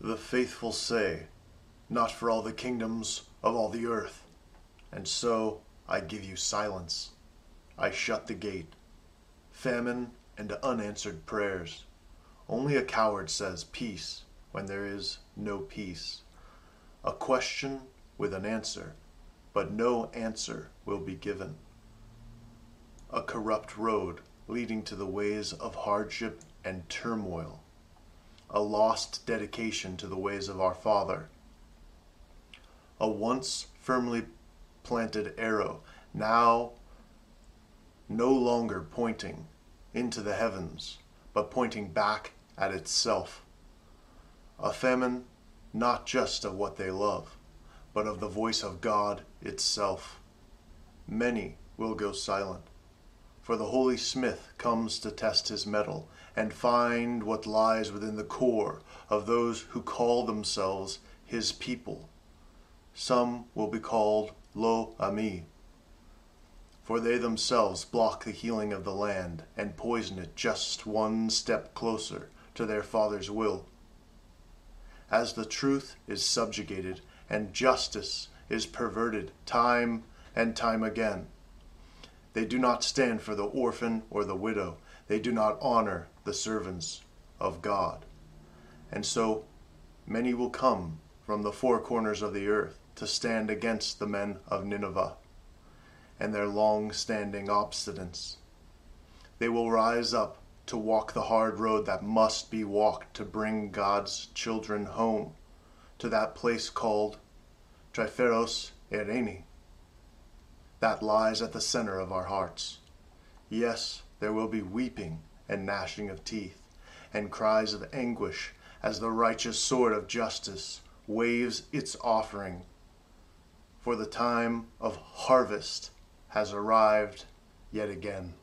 The faithful say, Not for all the kingdoms of all the earth. And so I give you silence. I shut the gate. Famine and unanswered prayers. Only a coward says peace when there is no peace. A question with an answer, but no answer will be given. A corrupt road leading to the ways of hardship and turmoil. A lost dedication to the ways of our Father. A once firmly planted arrow, now no longer pointing into the heavens, but pointing back at itself. A famine not just of what they love, but of the voice of God itself. Many will go silent, for the holy smith comes to test his metal and find what lies within the core of those who call themselves his people. Some will be called Lo Ammi, for they themselves block the healing of the land and poison it just one step closer to their Father's will. As the truth is subjugated and justice is perverted time and time again, they do not stand for the orphan or the widow. They do not honor the servants of God. And so many will come from the four corners of the earth to stand against the men of Nineveh and their long standing obstinance. They will rise up to walk the hard road that must be walked to bring God's children home to that place called Trypheros Irene that lies at the center of our hearts. Yes, there will be weeping and gnashing of teeth and cries of anguish as the righteous sword of justice waves its offering. For the time of harvest has arrived yet again.